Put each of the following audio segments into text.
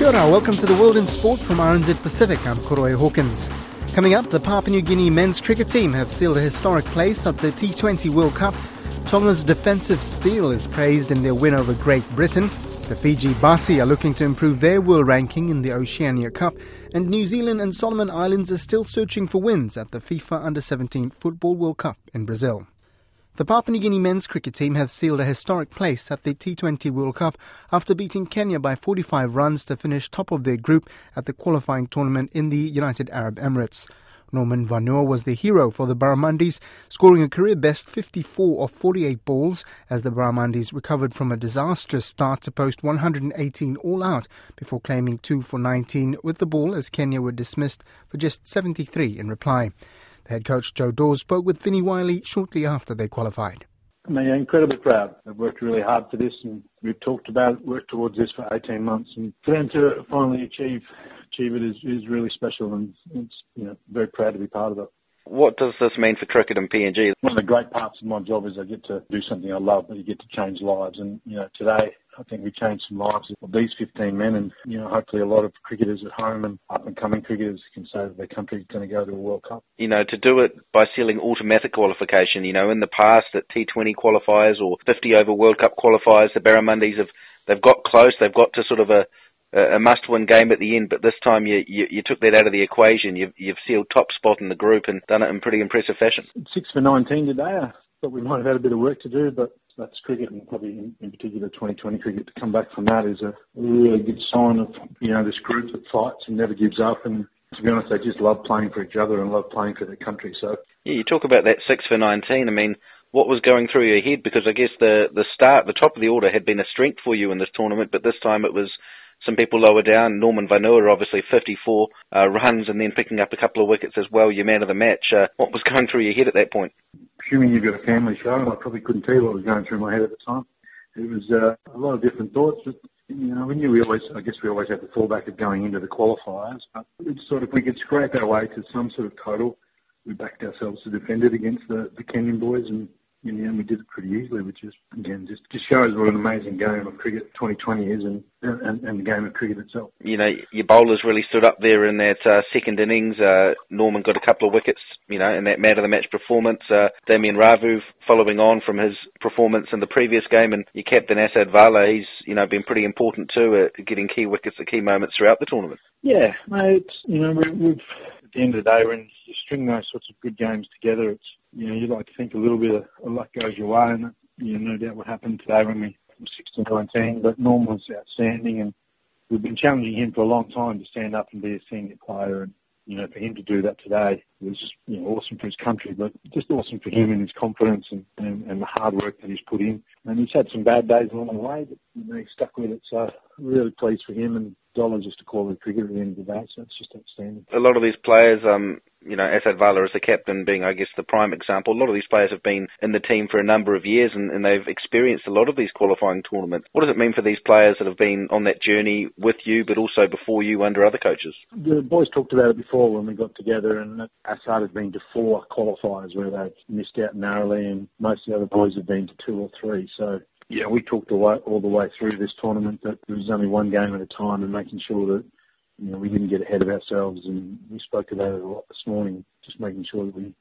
Kia ora, welcome to the World in Sport from RNZ Pacific. I'm Koroi Hawkins. Coming up, the Papua New Guinea men's cricket team have sealed a historic place at the T20 World Cup. Tonga's defensive steel is praised in their win over Great Britain. The Fiji Bati are looking to improve their world ranking in the Oceania Cup. And New Zealand and Solomon Islands are still searching for wins at the FIFA Under 17 Football World Cup in Brazil. The Papua New Guinea men's cricket team have sealed a historic place at the T20 World Cup after beating Kenya by 45 runs to finish top of their group at the qualifying tournament in the United Arab Emirates. Norman Vanua was the hero for the Barramundis, scoring a career best 54 of 48 balls as the Barramundis recovered from a disastrous start to post 118 all out before claiming 2 for 19 with the ball as Kenya were dismissed for just 73 in reply. Head coach Joe Dawes spoke with Vinnie Wylie shortly after they qualified. I mean, incredibly proud. They've worked really hard for this, and we've talked about it, worked towards this for 18 months, and for them to finally achieve achieve it is, is really special, and it's you know very proud to be part of it. What does this mean for cricket and PNG? One of the great parts of my job is I get to do something I love, but you get to change lives, and you know today I think we changed some lives of these 15 men, and you know hopefully a lot of cricketers at home and up and coming cricketers can say that their country is going to go to a World Cup. You know, to do it by sealing automatic qualification. You know, in the past at T20 qualifiers or 50 over World Cup qualifiers, the Barramundis have they've got close. They've got to sort of a a must-win game at the end, but this time you, you, you took that out of the equation. You've, you've sealed top spot in the group and done it in pretty impressive fashion. Six for 19 today. I thought we might have had a bit of work to do, but that's cricket and probably in, in particular 2020 cricket to come back from that is a really good sign of you know this group that fights and never gives up. And to be honest they just love playing for each other and love playing for their country. So yeah you talk about that six for 19 I mean what was going through your head? Because I guess the the start the top of the order had been a strength for you in this tournament but this time it was some people lower down. Norman Vanua, obviously 54 uh, runs and then picking up a couple of wickets as well, your man of the match. Uh, what was going through your head at that point? assuming you've got a family show, I probably couldn't tell you what was going through my head at the time. It was uh, a lot of different thoughts, but you know, we knew we always, I guess we always had the fallback of going into the qualifiers, but it's sort of, we could scrape our way to some sort of total. We backed ourselves to defend it against the, the Kenyan boys and in the end we did it pretty easily, which is again just just shows what an amazing game of cricket 2020 is, and and, and the game of cricket itself. You know, your bowlers really stood up there in that uh, second innings. Uh, Norman got a couple of wickets, you know, in that man of the match performance. Uh, Damien Ravu following on from his performance in the previous game, and your captain Asad Vala, he's you know been pretty important too, at getting key wickets at key moments throughout the tournament. Yeah, mate. You know, we, we've at the end of the day, when you string those sorts of good games together, it's you know, you'd like to think a little bit of, luck goes your way, and you know, no doubt what happened today when we from 16 19. But Norm was outstanding, and we've been challenging him for a long time to stand up and be a senior player, and you know, for him to do that today was just you know awesome for his country, but just awesome for him and his confidence and, and, and the hard work that he's put in. And he's had some bad days along the way, but you know, he's stuck with it. So really pleased for him, and Dollar's just a quality cricketer at the end of the day, so it's just outstanding. A lot of these players, um, you know, Asad Vala as the captain being, I guess, the prime example. A lot of these players have been in the team for a number of years and, and they've experienced a lot of these qualifying tournaments. What does it mean for these players that have been on that journey with you, but also before you under other coaches? The boys talked about it before when we got together, and Asad has been to four qualifiers where they've missed out narrowly, and most of the other boys have been to two or three. So yeah, we talked all, all the way through this tournament that there was only one game at a time and making sure that you know, we didn't get ahead of ourselves, and we spoke about it a lot this morning, just making sure that we.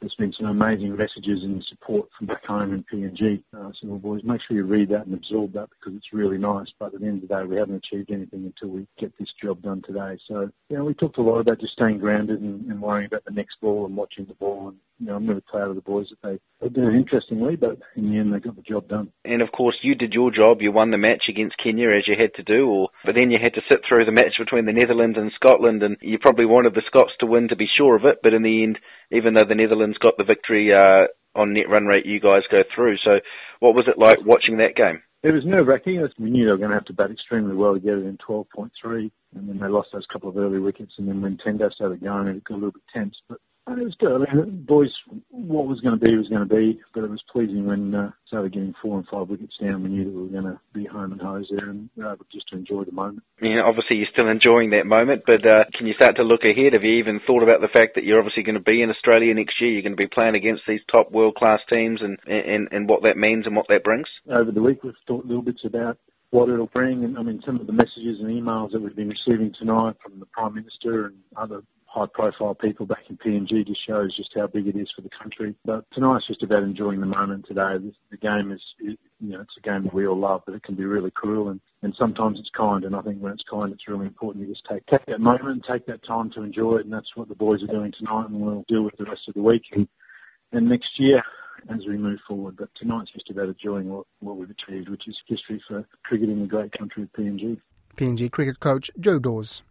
There's been some amazing messages and support from back home in PNG. Uh, so, well, boys, make sure you read that and absorb that because it's really nice. But at the end of the day, we haven't achieved anything until we get this job done today. So, you know, we talked a lot about just staying grounded and, and worrying about the next ball and watching the ball and you know, I'm really proud of the boys that they, they did it interestingly, but in the end they got the job done. And of course, you did your job. You won the match against Kenya as you had to do, or but then you had to sit through the match between the Netherlands and Scotland, and you probably wanted the Scots to win to be sure of it. But in the end, even though the Netherlands got the victory uh, on net run rate, you guys go through. So, what was it like watching that game? It was nerve wracking. We knew they were going to have to bat extremely well to get it in 12.3, and then they lost those couple of early wickets, and then when Tendo started going, it got a little bit tense. But it was good. I mean, boys, what was going to be was going to be, but it was pleasing when uh, started getting four and five wickets down. We knew that we were going to be home and hose there, and we were able just to enjoy the moment. Yeah, obviously you're still enjoying that moment, but uh, can you start to look ahead? Have you even thought about the fact that you're obviously going to be in Australia next year? You're going to be playing against these top world class teams, and, and and what that means and what that brings. Over the week, we've thought little bits about what it'll bring. And I mean, some of the messages and emails that we've been receiving tonight from the Prime Minister and other high profile people back in PNG just shows just how big it is for the country. But tonight tonight's just about enjoying the moment today. The game is, you know, it's a game that we all love, but it can be really cruel and, and sometimes it's kind. And I think when it's kind, it's really important to just take, take that moment and take that time to enjoy it. And that's what the boys are doing tonight and we'll deal with the rest of the week. And, and next year, as we move forward. But tonight's just about enjoying what, what we've achieved, which is history for cricket in the great country of PNG. PNG cricket coach Joe Dawes.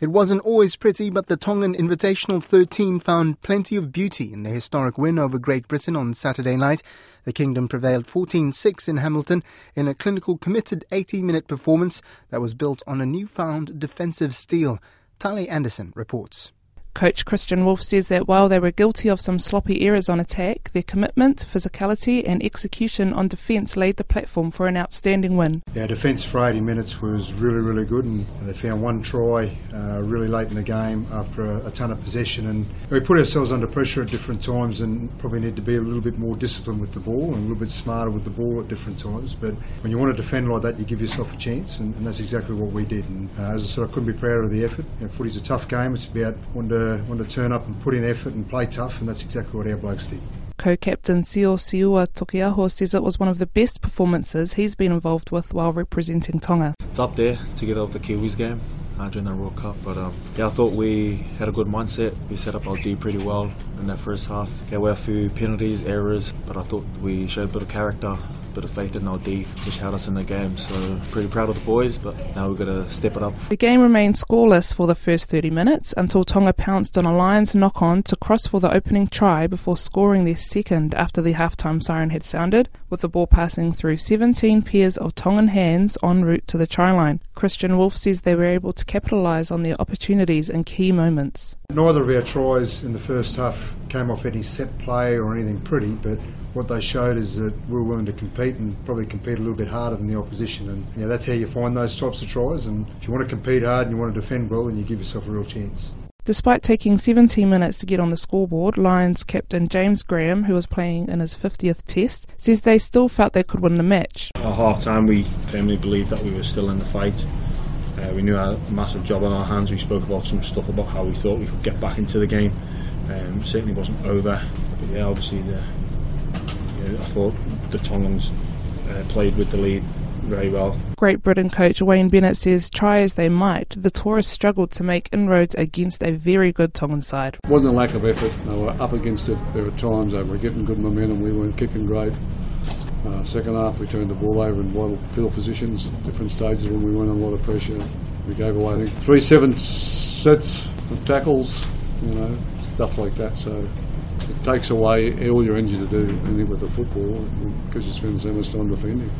It wasn't always pretty, but the Tongan Invitational 13 found plenty of beauty in their historic win over Great Britain on Saturday night. The Kingdom prevailed 14 6 in Hamilton in a clinical, committed 80 minute performance that was built on a newfound defensive steel. Tali Anderson reports. Coach Kristian Woolf says that while they were guilty of some sloppy errors on attack, their commitment, physicality, and execution on defence laid the platform for an outstanding win. Our defence for 80 minutes was really, really good, and they found one try uh, really late in the game after a, a, ton of possession. And we put ourselves under pressure at different times and probably need to be a little bit more disciplined with the ball and a little bit smarter with the ball at different times. But when you want to defend like that, you give yourself a chance, and, and that's exactly what we did. And uh, as I said, I couldn't be prouder of the effort. You know, footy's a tough game, it's about wanting to want to turn up and put in effort and play tough, and that's exactly what our blokes did. Co-captain Sio Siua Taukeiaho says it was one of the best performances he's been involved with while representing Tonga. It's up there together with the Kiwis game uh, during the World Cup, but um, yeah, I thought we had a good mindset. We set up our D pretty well in that first half. There were a few penalties, errors, but I thought we showed a bit of character bit of faith in our D, which held us in the game. So pretty proud of the boys, but now we've got to step it up. The game remained scoreless for the first 30 minutes until Tonga pounced on a Lions knock on to cross for the opening try before scoring their second after the halftime siren had sounded, with the ball passing through 17 pairs of Tongan hands en route to the try line. Kristian Woolf says they were able to capitalise on their opportunities in key moments. Neither of our tries in the first half came off any set play or anything pretty, but what they showed is that we're willing to compete and probably compete a little bit harder than the opposition. And you know, that's how you find those types of tries. And if you want to compete hard and you want to defend well, then you give yourself a real chance. Despite taking 17 minutes to get on the scoreboard, Lions captain James Graham, who was playing in his 50th test, says they still felt they could win the match. At half time, we firmly believed that we were still in the fight. Uh, we knew had a massive job on our hands. We spoke about some stuff about how we thought we could get back into the game. Um, certainly wasn't over, but yeah, obviously the I thought the Tongans uh, played with the lead very well. Great Britain coach Wayne Bennett says, try as they might, the tourists struggled to make inroads against a very good Tongan side. It wasn't a lack of effort. They were up against it. There were times they were getting good momentum. We weren't kicking great. Uh, second half, we turned the ball over in vital field positions, different stages when we went under a lot of pressure. We gave away, I think, three seven sets of tackles, you know, stuff like that. So it takes away all your energy to do anything with the football because you spend so much time defending.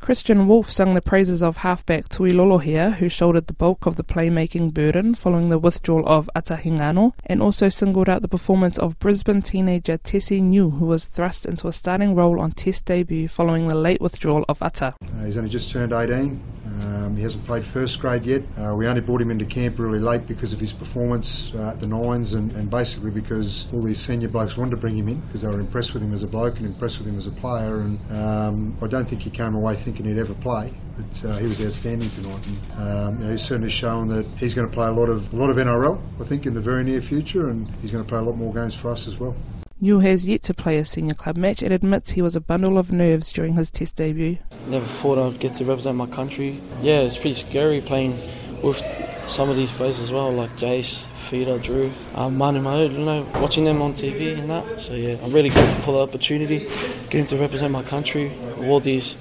Kristian Woolf sung the praises of halfback Tui Lolohea, who shouldered the bulk of the playmaking burden following the withdrawal of Ata Hingano, and also singled out the performance of Brisbane teenager Tesi Niu, who was thrust into a starting role on Test debut following the late withdrawal of Ata. Uh, he's only just turned 18. Um, he hasn't played first grade yet. Uh, we only brought him into camp really late because of his performance uh, at the Nines and, and, basically because all these senior blokes wanted to bring him in because they were impressed with him as a bloke and impressed with him as a player. And um, I don't think he came away thinking he'd ever play. But uh, he was outstanding tonight. And, um, you know, he's certainly shown that he's going to play a lot of a lot of NRL, I think, in the very near future, and he's going to play a lot more games for us as well. Niu has yet to play a senior club match and admits he was a bundle of nerves during his test debut. Never thought I'd get to represent my country. Yeah, it's pretty scary playing with some of these players as well, like Jace, Fida, Drew, um, Manu Ma'u, you know, watching them on TV and that. So yeah, I'm really grateful for the opportunity, getting to represent my country, all these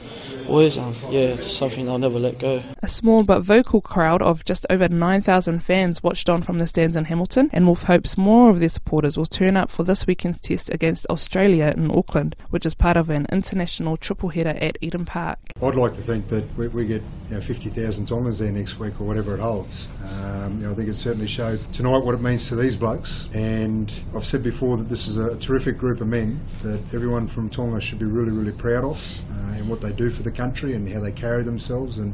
boys. Um, yeah, it's something I'll never let go. A small but vocal crowd of just over 9,000 fans watched on from the stands in Hamilton, and Woolf hopes more of their supporters will turn up for this weekend's test against Australia in Auckland, which is part of an international triple header at Eden Park. I'd like to think that we, we get you know, 50,000 Tongans there next week or whatever it holds. Um, you know, I think it certainly showed tonight what it means to these blokes, and I've said before that this is a terrific group of men that everyone from Tonga should be really, really proud of uh, and what they do for the country and how they carry themselves and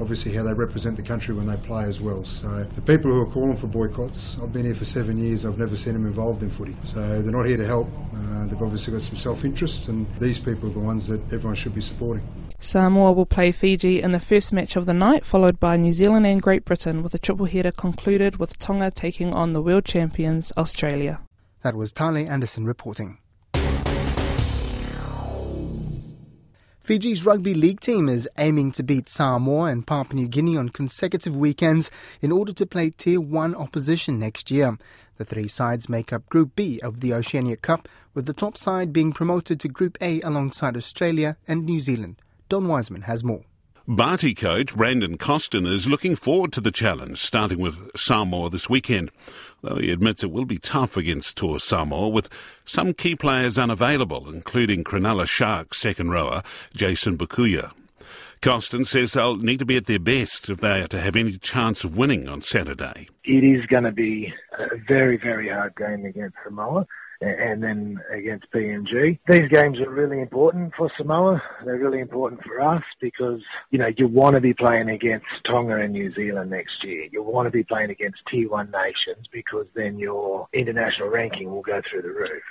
obviously how they represent the country when they play as well. So the people who are calling for boycotts, I've been here for seven years. I've never seen them involved in footy. So they're not here to help. Uh, they've obviously got some self-interest, and these people are the ones that everyone should be supporting. Samoa will play Fiji in the first match of the night, followed by New Zealand and Great Britain, with the triple header concluded with Tonga taking on the world champions Australia. That was Tale Anderson reporting. Fiji's rugby league team is aiming to beat Samoa and Papua New Guinea on consecutive weekends in order to play Tier 1 opposition next year. The three sides make up Group B of the Oceania Cup, with the top side being promoted to Group A alongside Australia and New Zealand. Don Wiseman has more. Bati coach Brandon Costin is looking forward to the challenge, starting with Samoa this weekend. Though he admits it will be tough against Toa Samoa, with some key players unavailable, including Cronulla Sharks second rower Jason Bukuya. Costin says they'll need to be at their best if they are to have any chance of winning on Saturday. It is going to be a very, very hard game against Samoa and then against PNG. These games are really important for Samoa. They're really important for us because, you know, you want to be playing against Tonga and New Zealand next year. You want to be playing against T1 nations because then your international ranking will go through the roof.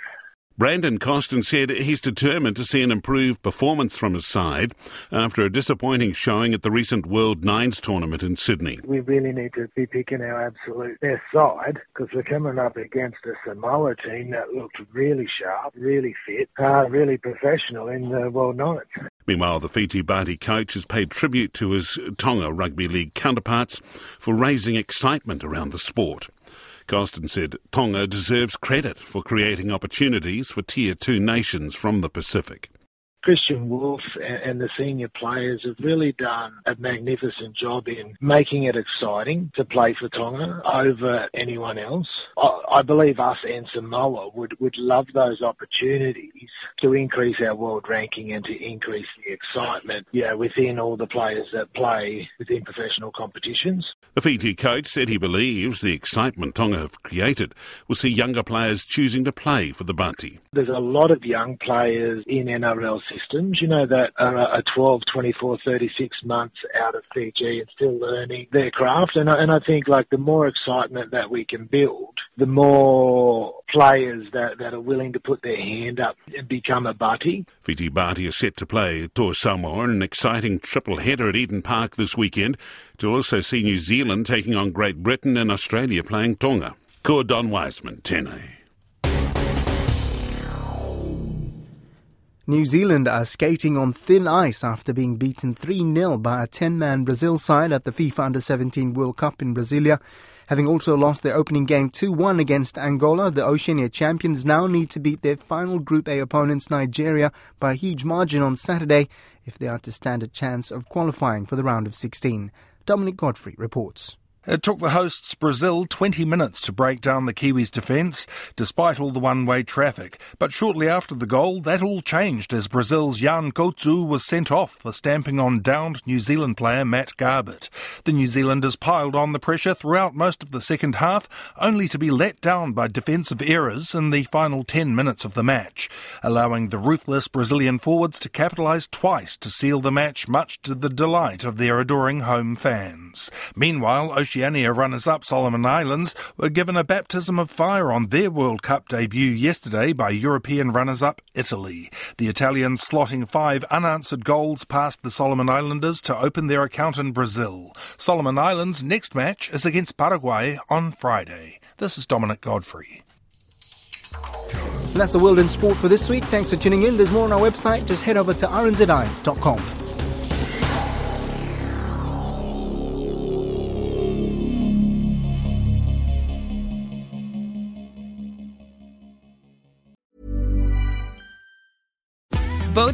Brandon Costin said he's determined to see an improved performance from his side after a disappointing showing at the recent World Nines tournament in Sydney. We really need to be picking our absolute best side because we're coming up against a Samoa team that looked really sharp, really fit, uh, really professional in the World Nines. Meanwhile, the Fiji Bati coach has paid tribute to his Tonga Rugby League counterparts for raising excitement around the sport. Costin said Tonga deserves credit for creating opportunities for Tier 2 nations from the Pacific. Kristian Woolf and the senior players have really done a magnificent job in making it exciting to play for Tonga over anyone else. I believe us and Samoa would, would love those opportunities to increase our world ranking and to increase the excitement yeah, within all the players that play within professional competitions. The Fiji coach said he believes the excitement Tonga have created will see younger players choosing to play for the Bati. There's a lot of young players in NRL systems, you know, that uh, are, are 12, 24, 36 months out of Fiji and still learning their craft. And I, and I think like the more excitement that we can build, the more players that, that are willing to put their hand up and become a Bati. Fiji Bati is set to play Toa Samoa in an exciting triple header at Eden Park this weekend to also see New Zealand taking on Great Britain and Australia playing Tonga. Ko Don Wiseman, Tēnei. New Zealand are skating on thin ice after being beaten 3 0 by a 10 man Brazil side at the FIFA Under 17 World Cup in Brasilia. Having also lost their opening game 2 1 against Angola, the Oceania champions now need to beat their final Group A opponents, Nigeria, by a huge margin on Saturday if they are to stand a chance of qualifying for the round of 16. Dominic Godfrey reports. It took the hosts Brazil 20 minutes to break down the Kiwis' defence, despite all the one-way traffic. But shortly after the goal, that all changed as Brazil's Yan Couto was sent off for stamping on downed New Zealand player Matt Garbett. The New Zealanders piled on the pressure throughout most of the second half, only to be let down by defensive errors in the final 10 minutes of the match, allowing the ruthless Brazilian forwards to capitalise twice to seal the match, much to the delight of their adoring home fans. Meanwhile, runners-up Solomon Islands were given a baptism of fire on their World Cup debut yesterday by European runners-up Italy. The Italians slotting five unanswered goals past the Solomon Islanders to open their account in Brazil. Solomon Islands' next match is against Paraguay on Friday. This is Dominic Godfrey. And that's the world in sport for this week. Thanks for tuning in. There's more on our website. Just head over to rnzi.com.